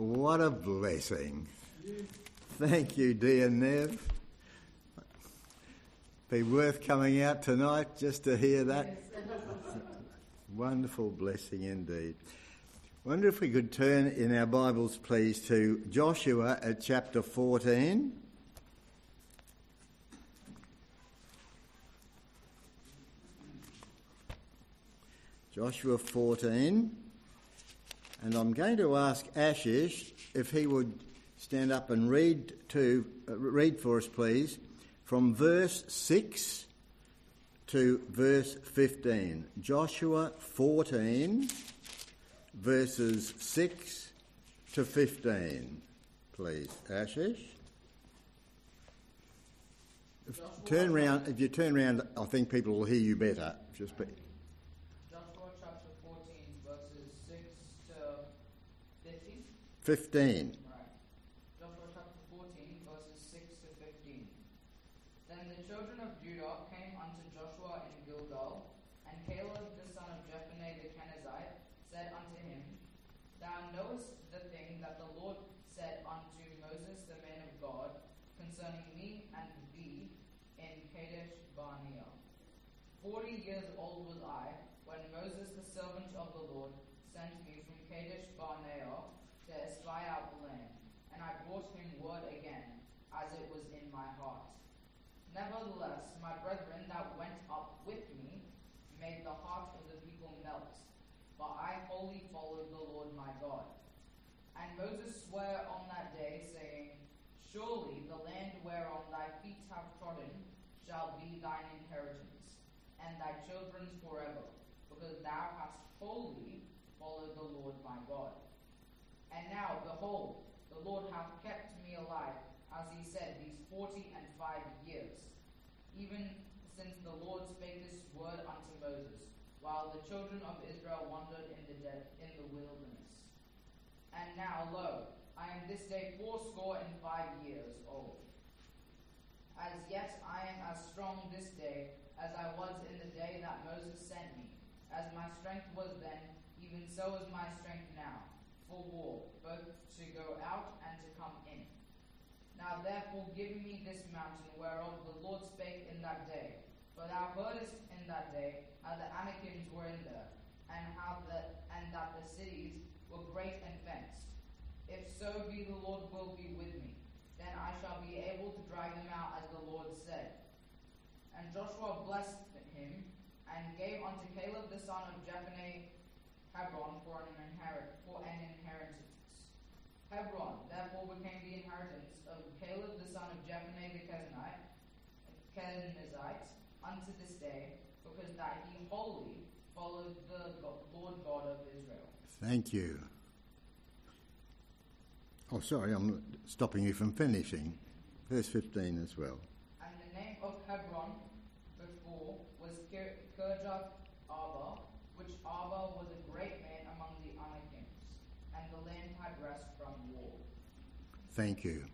What a blessing. Thank you, dear Nev. Be worth coming out tonight just to hear that. Wonderful blessing indeed. Wonder if we could turn in our Bibles, please, to Joshua at chapter 14. Joshua 14. And I'm going to ask Ashish if he would stand up and read to uh, read for us, please, from verse 6 to verse 15. Joshua 14, verses 6 to 15. Please, Ashish. If, turn round. If you turn round, I think people will hear you better. Just be, Joshua chapter 14, verses 6 to 15. 15. Joshua chapter 14, verses 6 to 15. Then the children of Judah came unto Joshua in Gilgal, and Caleb the son of Jephunneh the Kenizzite said unto him, Thou knowest the thing that the Lord said unto Moses the man of God concerning me and thee in Kadesh Barnea. Forty years old was I when Moses the servant of the Lord sent me from Kadesh Barnea to espy out the land, and I brought him word again, as it was in my heart. Nevertheless, my brethren that went up with me made the heart of the people melt, but I wholly followed the Lord my God. And Moses sware on that day, saying, Surely the land whereon thy feet have trodden shall be thine inheritance, and thy children's forever, because thou hast wholly followed the Lord my God. And now, behold, the Lord hath kept me alive, as he said, these forty and five years, even since the Lord spake this word unto Moses, while the children of Israel wandered in the de- in the wilderness. And now, lo, I am this day fourscore and five years old. As yet I am as strong this day as I was in the day that Moses sent me. As my strength was then, even so is my strength now, for war, both to go out and to come in. Now therefore give me this mountain whereof the Lord spake in that day. For thou heardest in that day how the Anakims were in there, and how the and that the cities were great and fenced. If so be the Lord will be with me, then I shall be able to drive them out as the Lord said. And Joshua blessed him, and gave unto Caleb the son of Jephunneh Hebron for an, inherit, for an inheritance. Hebron therefore became the inheritance of Caleb the son of Jephunneh the Kenizzite, Kenizzite unto this day, because that he wholly followed the Lord God of Israel. Thank you. Oh, sorry, I'm stopping you from finishing. Verse 15 as well. And the name of Hebron before was Kirjath Arba, which Arba was a great man among the Anakims, and the land had rest from war. Thank you.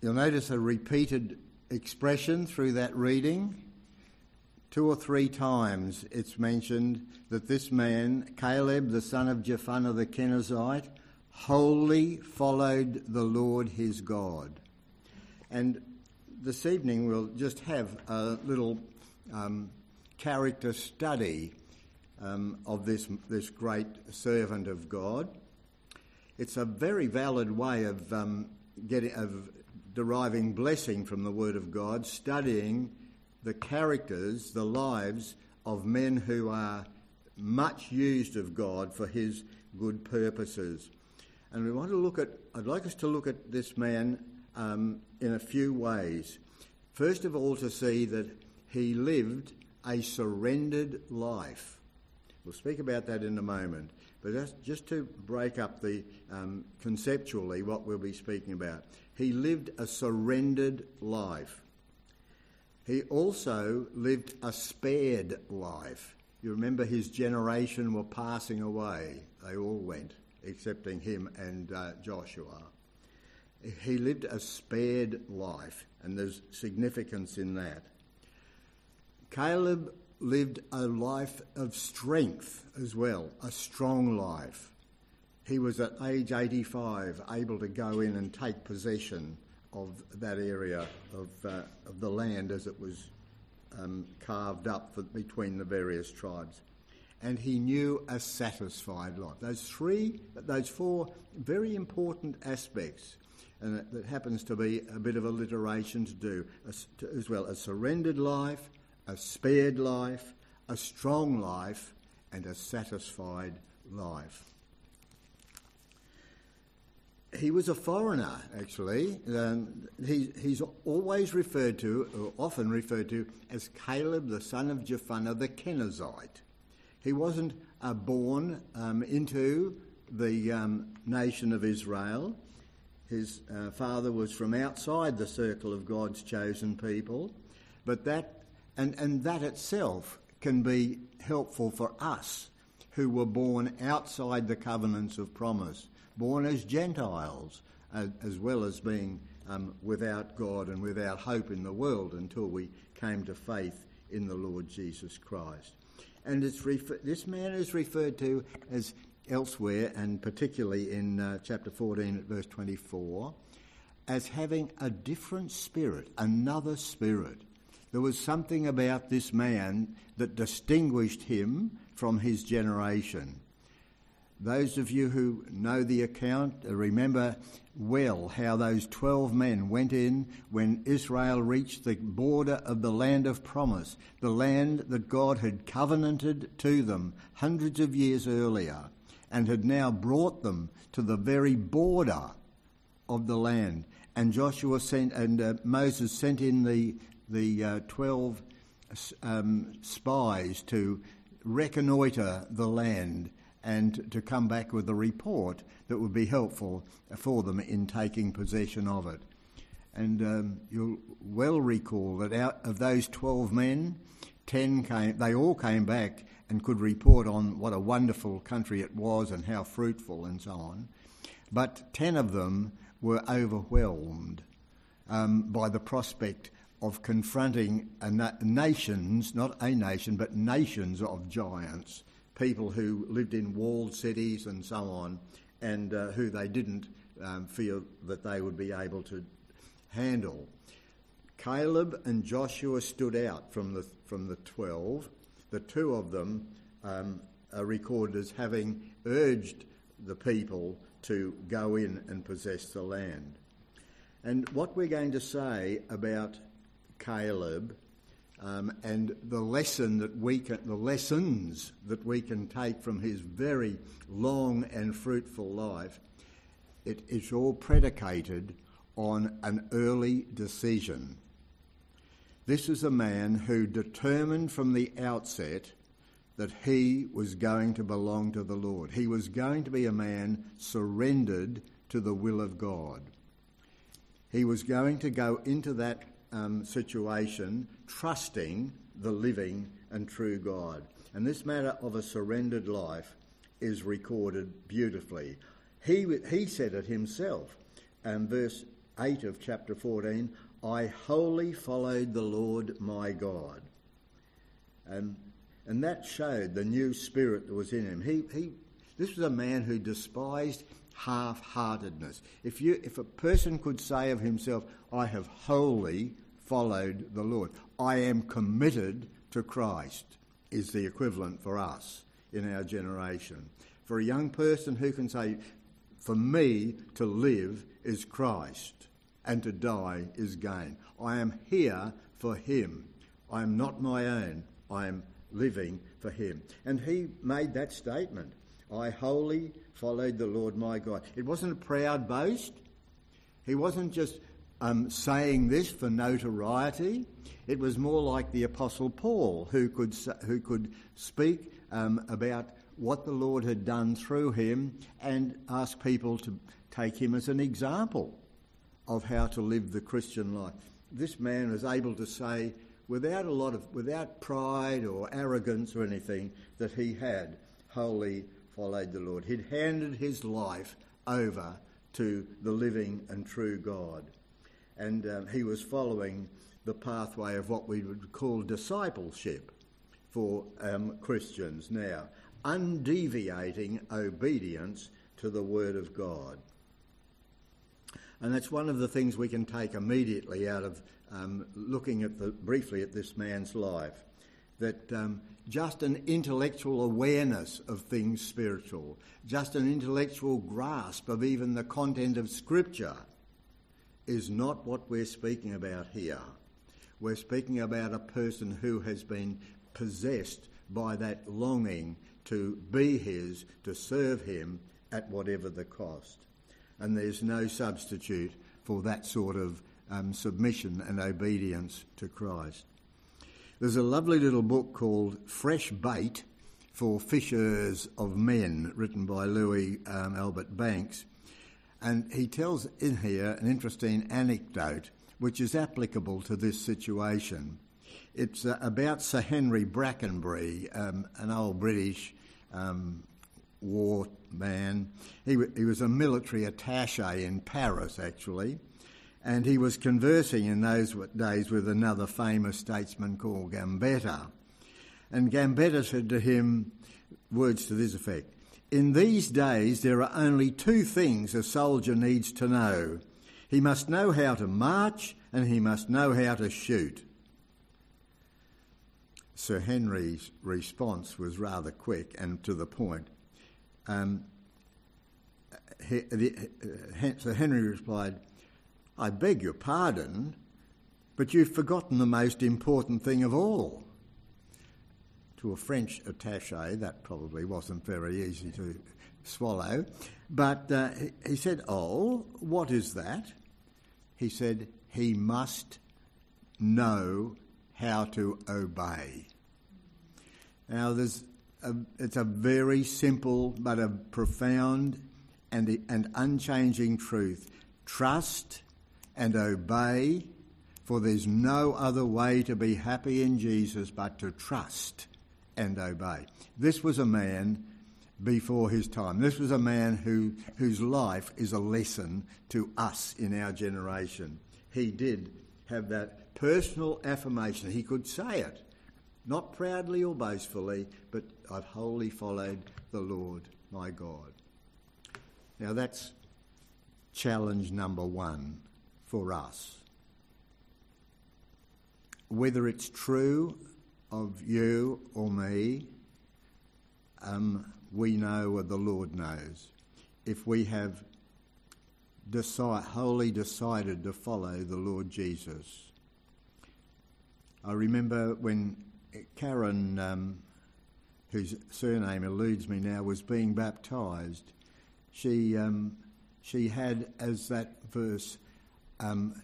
You'll notice a repeated expression through that reading. Two or three times it's mentioned that this man, Caleb, the son of Jephunneh the Kenizzite, wholly followed the Lord his God. And this evening we'll just have a little um, character study um, of this, this great servant of God. It's a very valid way of um, getting of deriving blessing from the Word of God, studying the characters, the lives of men who are much used of God for His good purposes. And we want to look at. I'd like us to look at this man um, in a few ways. First of all, to see that he lived a surrendered life. We'll speak about that in a moment. But just, just to break up the um, conceptually what we'll be speaking about, he lived a surrendered life. He also lived a spared life. You remember his generation were passing away. They all went, excepting him and uh, Joshua. He lived a spared life, and there's significance in that. Caleb lived a life of strength as well, a strong life. he was at age 85 able to go in and take possession of that area of, uh, of the land as it was um, carved up for, between the various tribes. And he knew a satisfied life. Those three, those four very important aspects, and that, that happens to be a bit of alliteration to do to, as well a surrendered life, a spared life, a strong life, and a satisfied life he was a foreigner, actually. Um, he, he's always referred to, or often referred to, as Caleb, the son of Jephunneh the Kenizzite. He wasn't uh, born um, into the um, nation of Israel. His uh, father was from outside the circle of God's chosen people, but that and, and that itself can be helpful for us who were born outside the covenants of promise born as Gentiles, uh, as well as being um, without God and without hope in the world until we came to faith in the Lord Jesus Christ. And refer- this man is referred to as elsewhere, and particularly in uh, chapter 14 at verse 24, as having a different spirit, another spirit. There was something about this man that distinguished him from his generation. Those of you who know the account uh, remember well how those 12 men went in when Israel reached the border of the land of promise, the land that God had covenanted to them hundreds of years earlier and had now brought them to the very border of the land. And Joshua sent, and uh, Moses sent in the, the uh, 12 um, spies to reconnoitre the land and to come back with a report that would be helpful for them in taking possession of it. And um, you'll well recall that out of those 12 men, 10 came, they all came back and could report on what a wonderful country it was and how fruitful and so on. But 10 of them were overwhelmed um, by the prospect of confronting na- nations, not a nation, but nations of giants people who lived in walled cities and so on, and uh, who they didn't um, feel that they would be able to handle. Caleb and Joshua stood out from the, from the 12. The two of them um, are recorded as having urged the people to go in and possess the land. And what we're going to say about Caleb um, and the lesson that we can, the lessons that we can take from his very long and fruitful life, it is all predicated on an early decision. This is a man who determined from the outset that he was going to belong to the Lord. He was going to be a man surrendered to the will of God. He was going to go into that um, situation, trusting the living and true God. And this matter of a surrendered life is recorded beautifully. He, he said it himself. And verse 8 of chapter 14 I wholly followed the Lord my God. And, and that showed the new spirit that was in him. He, he, this was a man who despised half heartedness. If, you, if a person could say of himself, I have wholly followed the Lord, I am committed to Christ, is the equivalent for us in our generation. For a young person who can say, For me to live is Christ, and to die is gain. I am here for Him. I am not my own. I am living for Him. And he made that statement. I wholly followed the Lord my God. It wasn't a proud boast. He wasn't just um, saying this for notoriety. It was more like the Apostle Paul, who could, who could speak um, about what the Lord had done through him and ask people to take him as an example of how to live the Christian life. This man was able to say, without a lot of, without pride or arrogance or anything, that he had wholly followed the Lord. He'd handed his life over to the living and true God. And um, he was following the pathway of what we would call discipleship for um, Christians now, undeviating obedience to the Word of God. And that's one of the things we can take immediately out of um, looking at the, briefly at this man's life. That um, just an intellectual awareness of things spiritual, just an intellectual grasp of even the content of Scripture, is not what we're speaking about here. We're speaking about a person who has been possessed by that longing to be His, to serve Him at whatever the cost. And there's no substitute for that sort of um, submission and obedience to Christ. There's a lovely little book called Fresh Bait for Fishers of Men, written by Louis um, Albert Banks. And he tells in here an interesting anecdote which is applicable to this situation. It's uh, about Sir Henry Brackenbury, um, an old British um, war man. He, w- he was a military attache in Paris, actually, and he was conversing in those days with another famous statesman called Gambetta. And Gambetta said to him words to this effect In these days, there are only two things a soldier needs to know he must know how to march and he must know how to shoot. Sir Henry's response was rather quick and to the point. Um, he, the, uh, Sir Henry replied, I beg your pardon, but you've forgotten the most important thing of all. To a French attache, that probably wasn't very easy to swallow. But uh, he said, Oh, what is that? He said, He must know how to obey. Now, there's a, it's a very simple but a profound and, and unchanging truth. Trust and obey, for there's no other way to be happy in Jesus but to trust and obey. This was a man before his time. This was a man who, whose life is a lesson to us in our generation. He did have that personal affirmation. He could say it, not proudly or boastfully, but I've wholly followed the Lord my God. Now that's challenge number one for us. Whether it's true of you or me, um, we know or the Lord knows. If we have decide, wholly decided to follow the Lord Jesus. I remember when Karen, um, whose surname eludes me now, was being baptised, she, um, she had as that verse um,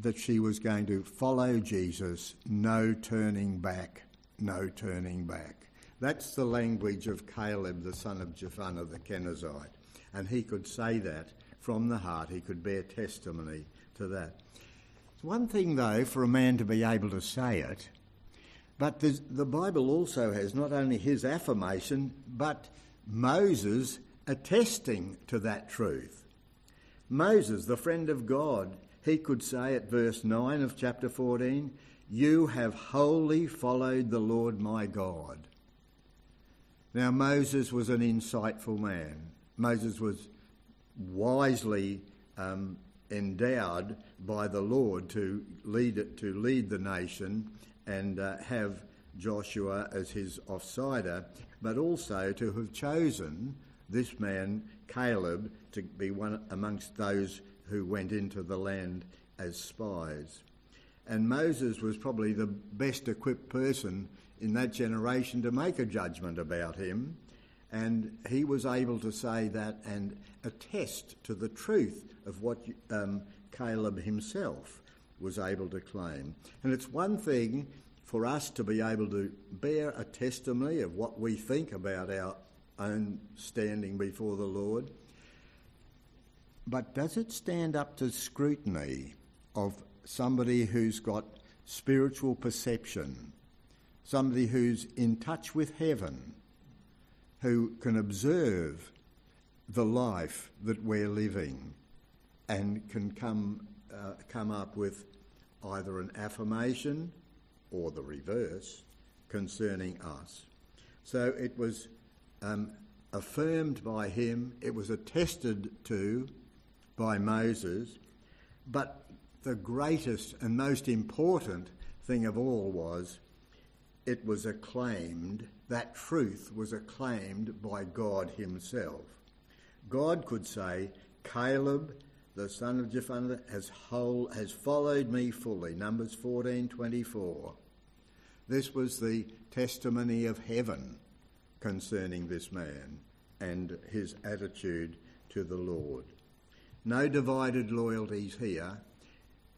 that she was going to follow Jesus, no turning back, no turning back. That's the language of Caleb, the son of Jephunneh the Kenizzite. And he could say that from the heart, he could bear testimony to that. It's one thing, though, for a man to be able to say it, but the Bible also has not only his affirmation, but Moses attesting to that truth. Moses, the friend of God, he could say at verse 9 of chapter 14, You have wholly followed the Lord my God. Now, Moses was an insightful man. Moses was wisely um, endowed by the Lord to lead it, to lead the nation and uh, have Joshua as his offsider, but also to have chosen this man Caleb to be one amongst those who went into the land as spies. And Moses was probably the best equipped person in that generation to make a judgment about him. And he was able to say that and attest to the truth of what um, Caleb himself was able to claim. And it's one thing for us to be able to bear a testimony of what we think about our own standing before the Lord. But does it stand up to scrutiny of somebody who's got spiritual perception, somebody who's in touch with heaven, who can observe the life that we're living and can come, uh, come up with either an affirmation or the reverse concerning us. So it was um, affirmed by him, it was attested to by Moses, but the greatest and most important thing of all was it was acclaimed, that truth was acclaimed by God Himself. God could say, Caleb, the son of Jephunneh, has, whole, has followed me fully. Numbers 14:24. This was the testimony of heaven concerning this man and his attitude to the Lord. No divided loyalties here.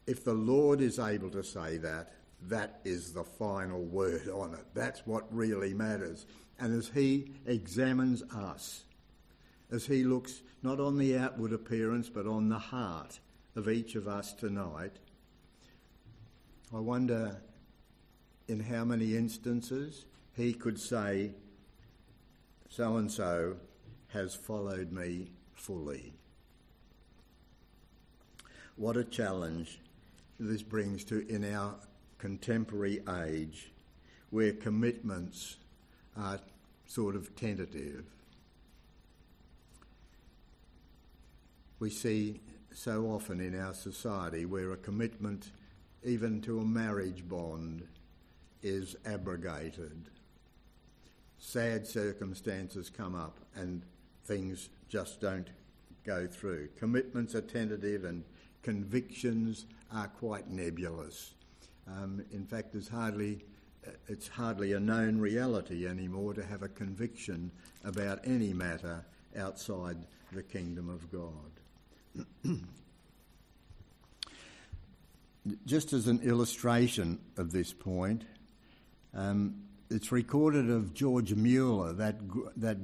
If the Lord is able to say that, that is the final word on it. That's what really matters. And as He examines us, as He looks not on the outward appearance but on the heart of each of us tonight, I wonder in how many instances He could say, So and so has followed me fully. What a challenge this brings to in our contemporary age where commitments are sort of tentative. We see so often in our society where a commitment, even to a marriage bond, is abrogated. Sad circumstances come up and things just don't go through. Commitments are tentative and convictions are quite nebulous. Um, in fact, there's hardly, it's hardly a known reality anymore to have a conviction about any matter outside the kingdom of God. Just as an illustration of this point, um, it's recorded of George Mueller, that, that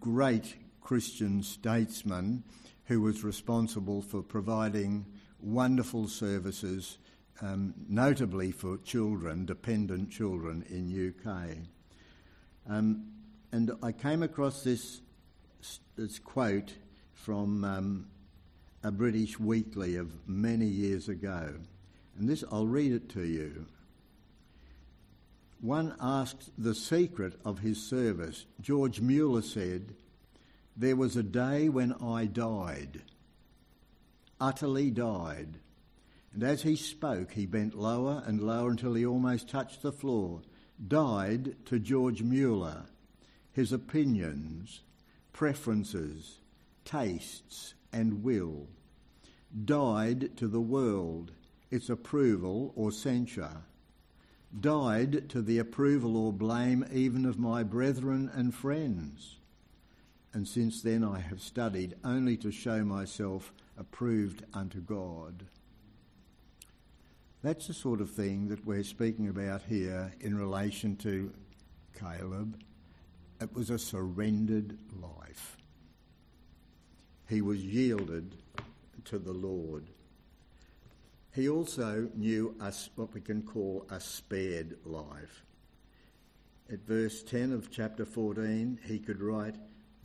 great Christian statesman who was responsible for providing wonderful services um, notably for children, dependent children in UK. Um, and I came across this, this quote from um, a British weekly of many years ago. And this, I'll read it to you. One asked the secret of his service. George Mueller said, There was a day when I died, utterly died and as he spoke, he bent lower and lower until he almost touched the floor. Died to George Mueller, his opinions, preferences, tastes, and will. Died to the world, its approval or censure. Died to the approval or blame even of my brethren and friends. And since then I have studied only to show myself approved unto God. That's the sort of thing that we're speaking about here in relation to Caleb. It was a surrendered life. He was yielded to the Lord. He also knew us what we can call a spared life. At verse 10 of chapter 14, he could write,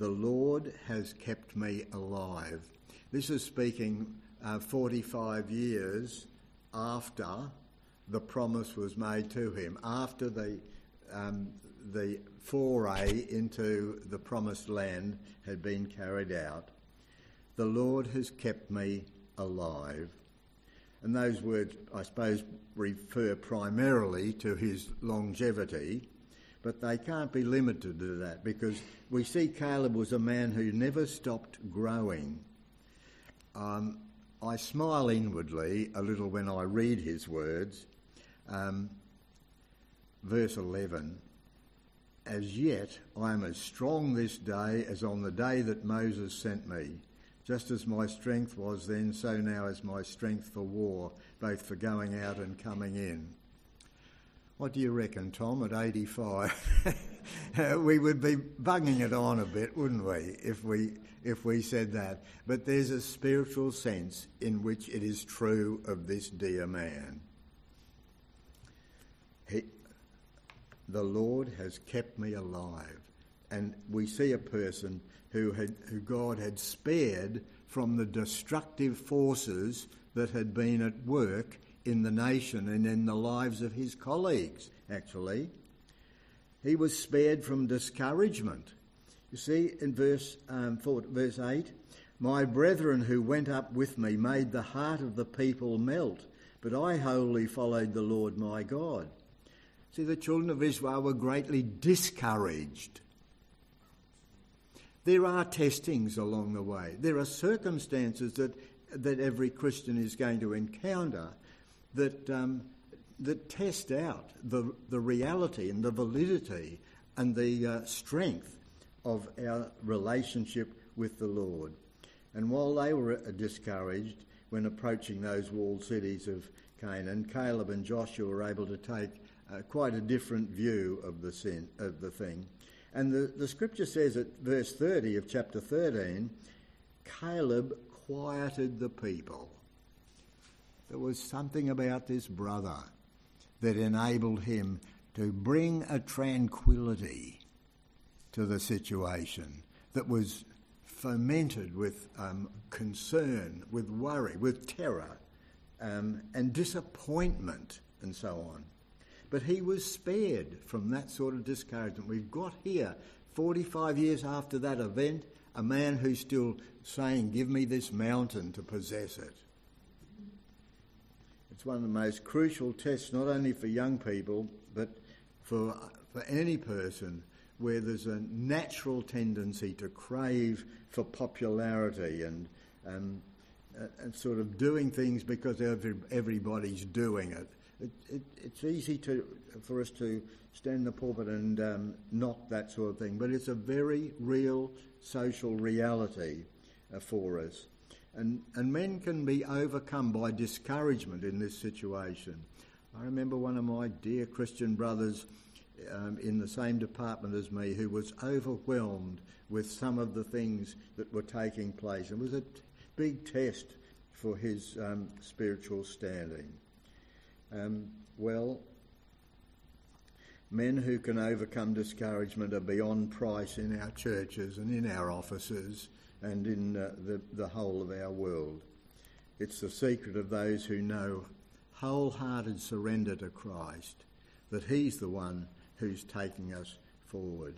The Lord has kept me alive. This is speaking uh, 45 years after the promise was made to him, after the, um, the foray into the promised land had been carried out. The Lord has kept me alive. And those words, I suppose, refer primarily to his longevity, but they can't be limited to that because we see Caleb was a man who never stopped growing. Um, I smile inwardly a little when I read his words. Um, verse 11 As yet I am as strong this day as on the day that Moses sent me. Just as my strength was then, so now is my strength for war, both for going out and coming in. What do you reckon, Tom, at 85? we would be bugging it on a bit, wouldn't we, if we if we said that. But there's a spiritual sense in which it is true of this dear man. He, the Lord has kept me alive. And we see a person who, had, who God had spared from the destructive forces that had been at work in the nation and in the lives of his colleagues, actually. He was spared from discouragement You see in verse, um, four, verse 8 My brethren who went up with me made the heart of the people melt, but I wholly followed the Lord my God. See, the children of Israel were greatly discouraged. There are testings along the way. There are circumstances that, that every Christian is going to encounter that, um, that test out the, the reality and the validity and the uh, strength of our relationship with the Lord. And while they were discouraged when approaching those walled cities of Canaan, Caleb and Joshua were able to take uh, quite a different view of the sin of the thing. And the, the scripture says at verse 30 of chapter 13, Caleb quieted the people. There was something about this brother that enabled him to bring a tranquility to the situation that was fomented with um, concern, with worry, with terror, um, and disappointment, and so on. But he was spared from that sort of discouragement. We've got here, 45 years after that event, a man who's still saying, Give me this mountain to possess it. It's one of the most crucial tests, not only for young people, but for, for any person where there's a natural tendency to crave for popularity and, um, and sort of doing things because every, everybody's doing it. It, it. It's easy to, for us to stand in the pulpit and um, knock that sort of thing, but it's a very real social reality uh, for us. And, and men can be overcome by discouragement in this situation. I remember one of my dear Christian brothers um, in the same department as me who was overwhelmed with some of the things that were taking place. It was a t- big test for his um, spiritual standing. Um, well, men who can overcome discouragement are beyond price in our churches and in our offices and in uh, the, the whole of our world. It's the secret of those who know wholehearted surrender to Christ, that He's the one who's taking us forward.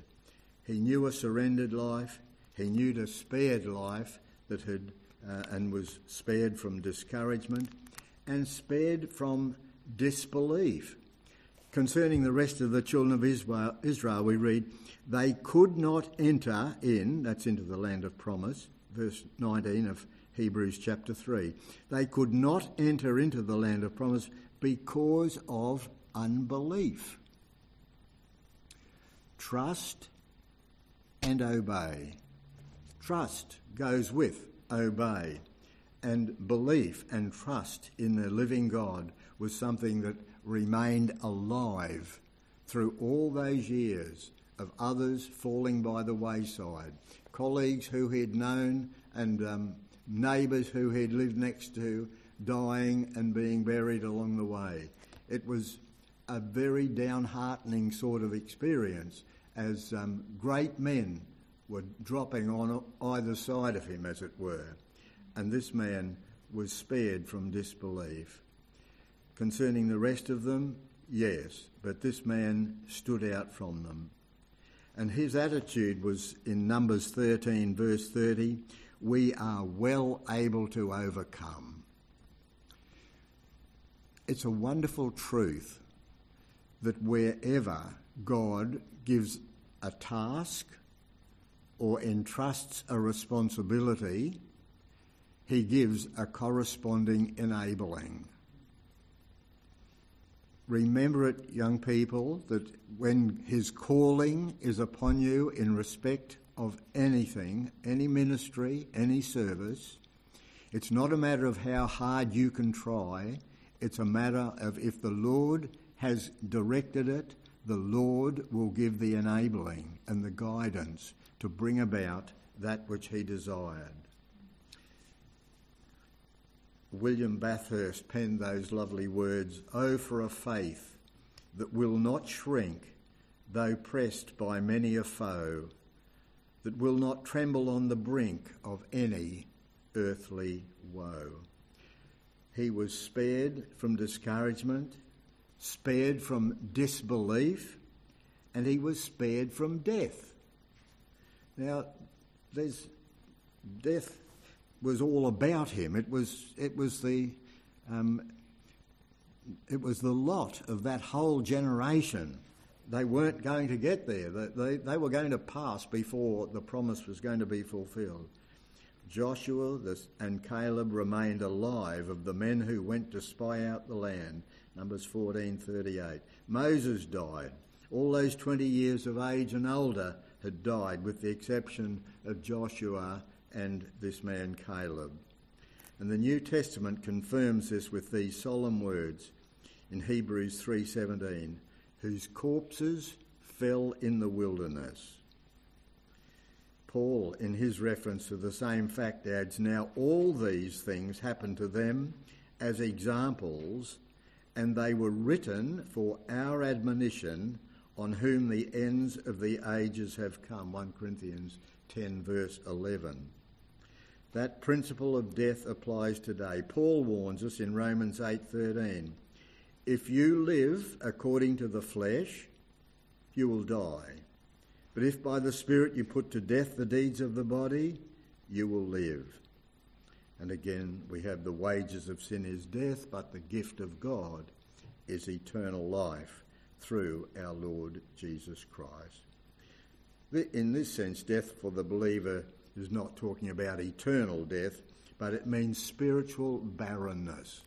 He knew a surrendered life, He knew a spared life that had uh, and was spared from discouragement and spared from disbelief. Concerning the rest of the children of Israel, Israel, we read, They could not enter in, that's into the land of promise, verse 19 of Hebrews chapter 3. They could not enter into the land of promise because of unbelief. Trust and obey. Trust goes with obey. And belief and trust in the living God was something that remained alive through all those years of others falling by the wayside, colleagues who he had known and um, neighbours who he had lived next to dying and being buried along the way. It was a very downheartening sort of experience as um, great men were dropping on either side of him, as it were. And this man was spared from disbelief. Concerning the rest of them, yes, but this man stood out from them. And his attitude was in Numbers 13, verse 30 we are well able to overcome. It's a wonderful truth that wherever God gives a task or entrusts a responsibility, he gives a corresponding enabling. Remember it, young people, that when his calling is upon you in respect of anything, any ministry, any service, it's not a matter of how hard you can try, it's a matter of if the Lord has directed it, the Lord will give the enabling and the guidance to bring about that which he desired. William Bathurst penned those lovely words Oh, for a faith that will not shrink, though pressed by many a foe, that will not tremble on the brink of any earthly woe. He was spared from discouragement, spared from disbelief, and he was spared from death. Now, there's death was all about him. It was it was the um, it was the lot of that whole generation. They weren't going to get there. They, they, they were going to pass before the promise was going to be fulfilled. Joshua and Caleb remained alive of the men who went to spy out the land. Numbers 14:38. Moses died. All those 20 years of age and older had died, with the exception of Joshua and this man Caleb. And the New Testament confirms this with these solemn words in Hebrews 3:17, whose corpses fell in the wilderness. Paul, in his reference to the same fact, adds, Now all these things happened to them as examples, and they were written for our admonition, on whom the ends of the ages have come. 1 Corinthians 10, verse 11. That principle of death applies today. Paul warns us in Romans 8:13, if you live according to the flesh, you will die. But if by the Spirit you put to death the deeds of the body, you will live. And again, we have the wages of sin is death, but the gift of God is eternal life through our Lord Jesus Christ. In this sense, death for the believer is not talking about eternal death, but it means spiritual barrenness.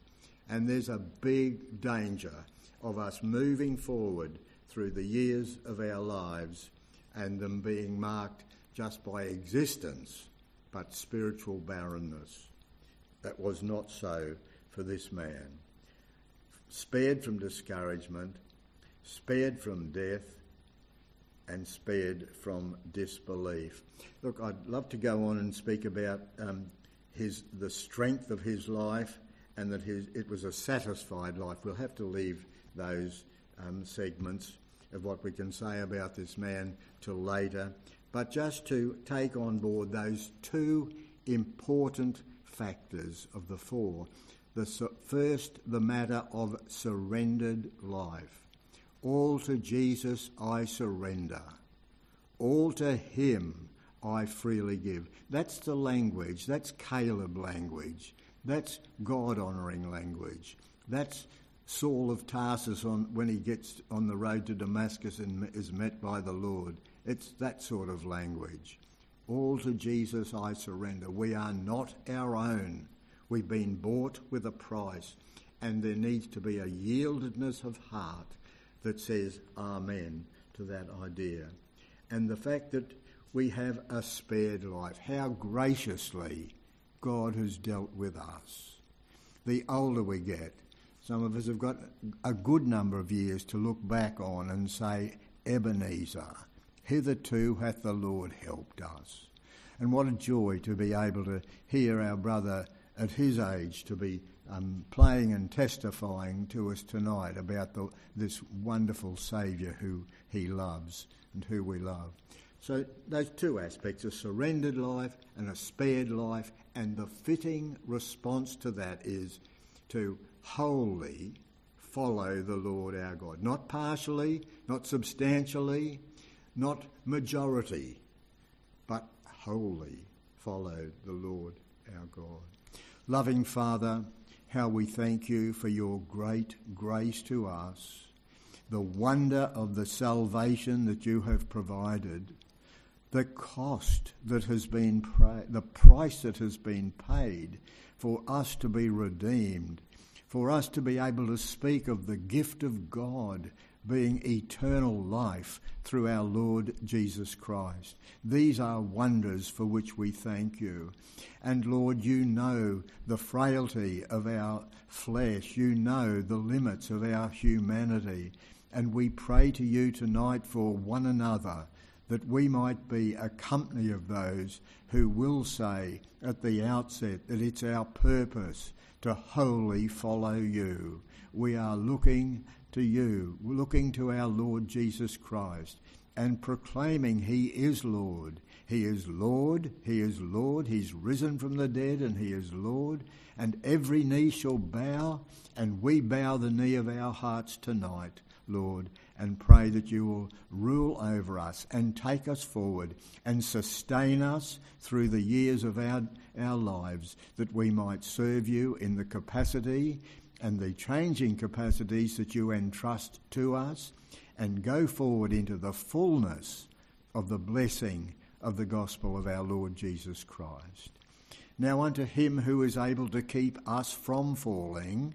And there's a big danger of us moving forward through the years of our lives and them being marked just by existence, but spiritual barrenness. That was not so for this man. Spared from discouragement, spared from death, and spared from disbelief. Look, I'd love to go on and speak about um, his the strength of his life and that his, it was a satisfied life. We'll have to leave those um, segments of what we can say about this man till later, but just to take on board those two important factors of the four. The first, the matter of surrendered life. All to Jesus I surrender. All to Him I freely give. That's the language. That's Caleb language. That's God honouring language. That's Saul of Tarsus on, when he gets on the road to Damascus and is met by the Lord. It's that sort of language. All to Jesus I surrender. We are not our own. We've been bought with a price, and there needs to be a yieldedness of heart that says Amen to that idea. And the fact that we have a spared life, how graciously God has dealt with us. The older we get, some of us have got a good number of years to look back on and say, Ebenezer, hitherto hath the Lord helped us. And what a joy to be able to hear our brother at his age to be um, playing and testifying to us tonight about the, this wonderful Saviour who he loves and who we love. So, those two aspects a surrendered life and a spared life, and the fitting response to that is to wholly follow the Lord our God. Not partially, not substantially, not majority, but wholly follow the Lord our God. Loving Father, how we thank you for your great grace to us, the wonder of the salvation that you have provided, the cost that has been, pra- the price that has been paid for us to be redeemed, for us to be able to speak of the gift of God being eternal life through our Lord Jesus Christ. These are wonders for which we thank you. And Lord, you know the frailty of our flesh, you know the limits of our humanity. And we pray to you tonight for one another that we might be a company of those who will say at the outset that it's our purpose to wholly follow you. We are looking to you, looking to our Lord Jesus Christ and proclaiming He is Lord. He is Lord, He is Lord, He's risen from the dead and He is Lord, and every knee shall bow, and we bow the knee of our hearts tonight, Lord, and pray that you will rule over us and take us forward and sustain us through the years of our, our lives, that we might serve you in the capacity and the changing capacities that you entrust to us and go forward into the fullness of the blessing of the gospel of our Lord Jesus Christ. Now unto him who is able to keep us from falling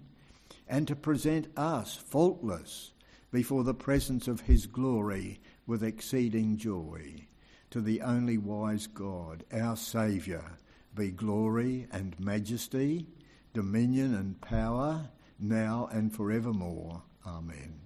and to present us faultless before the presence of his glory with exceeding joy. To the only wise God, our Saviour, be glory and majesty, dominion and power, now and forevermore. Amen.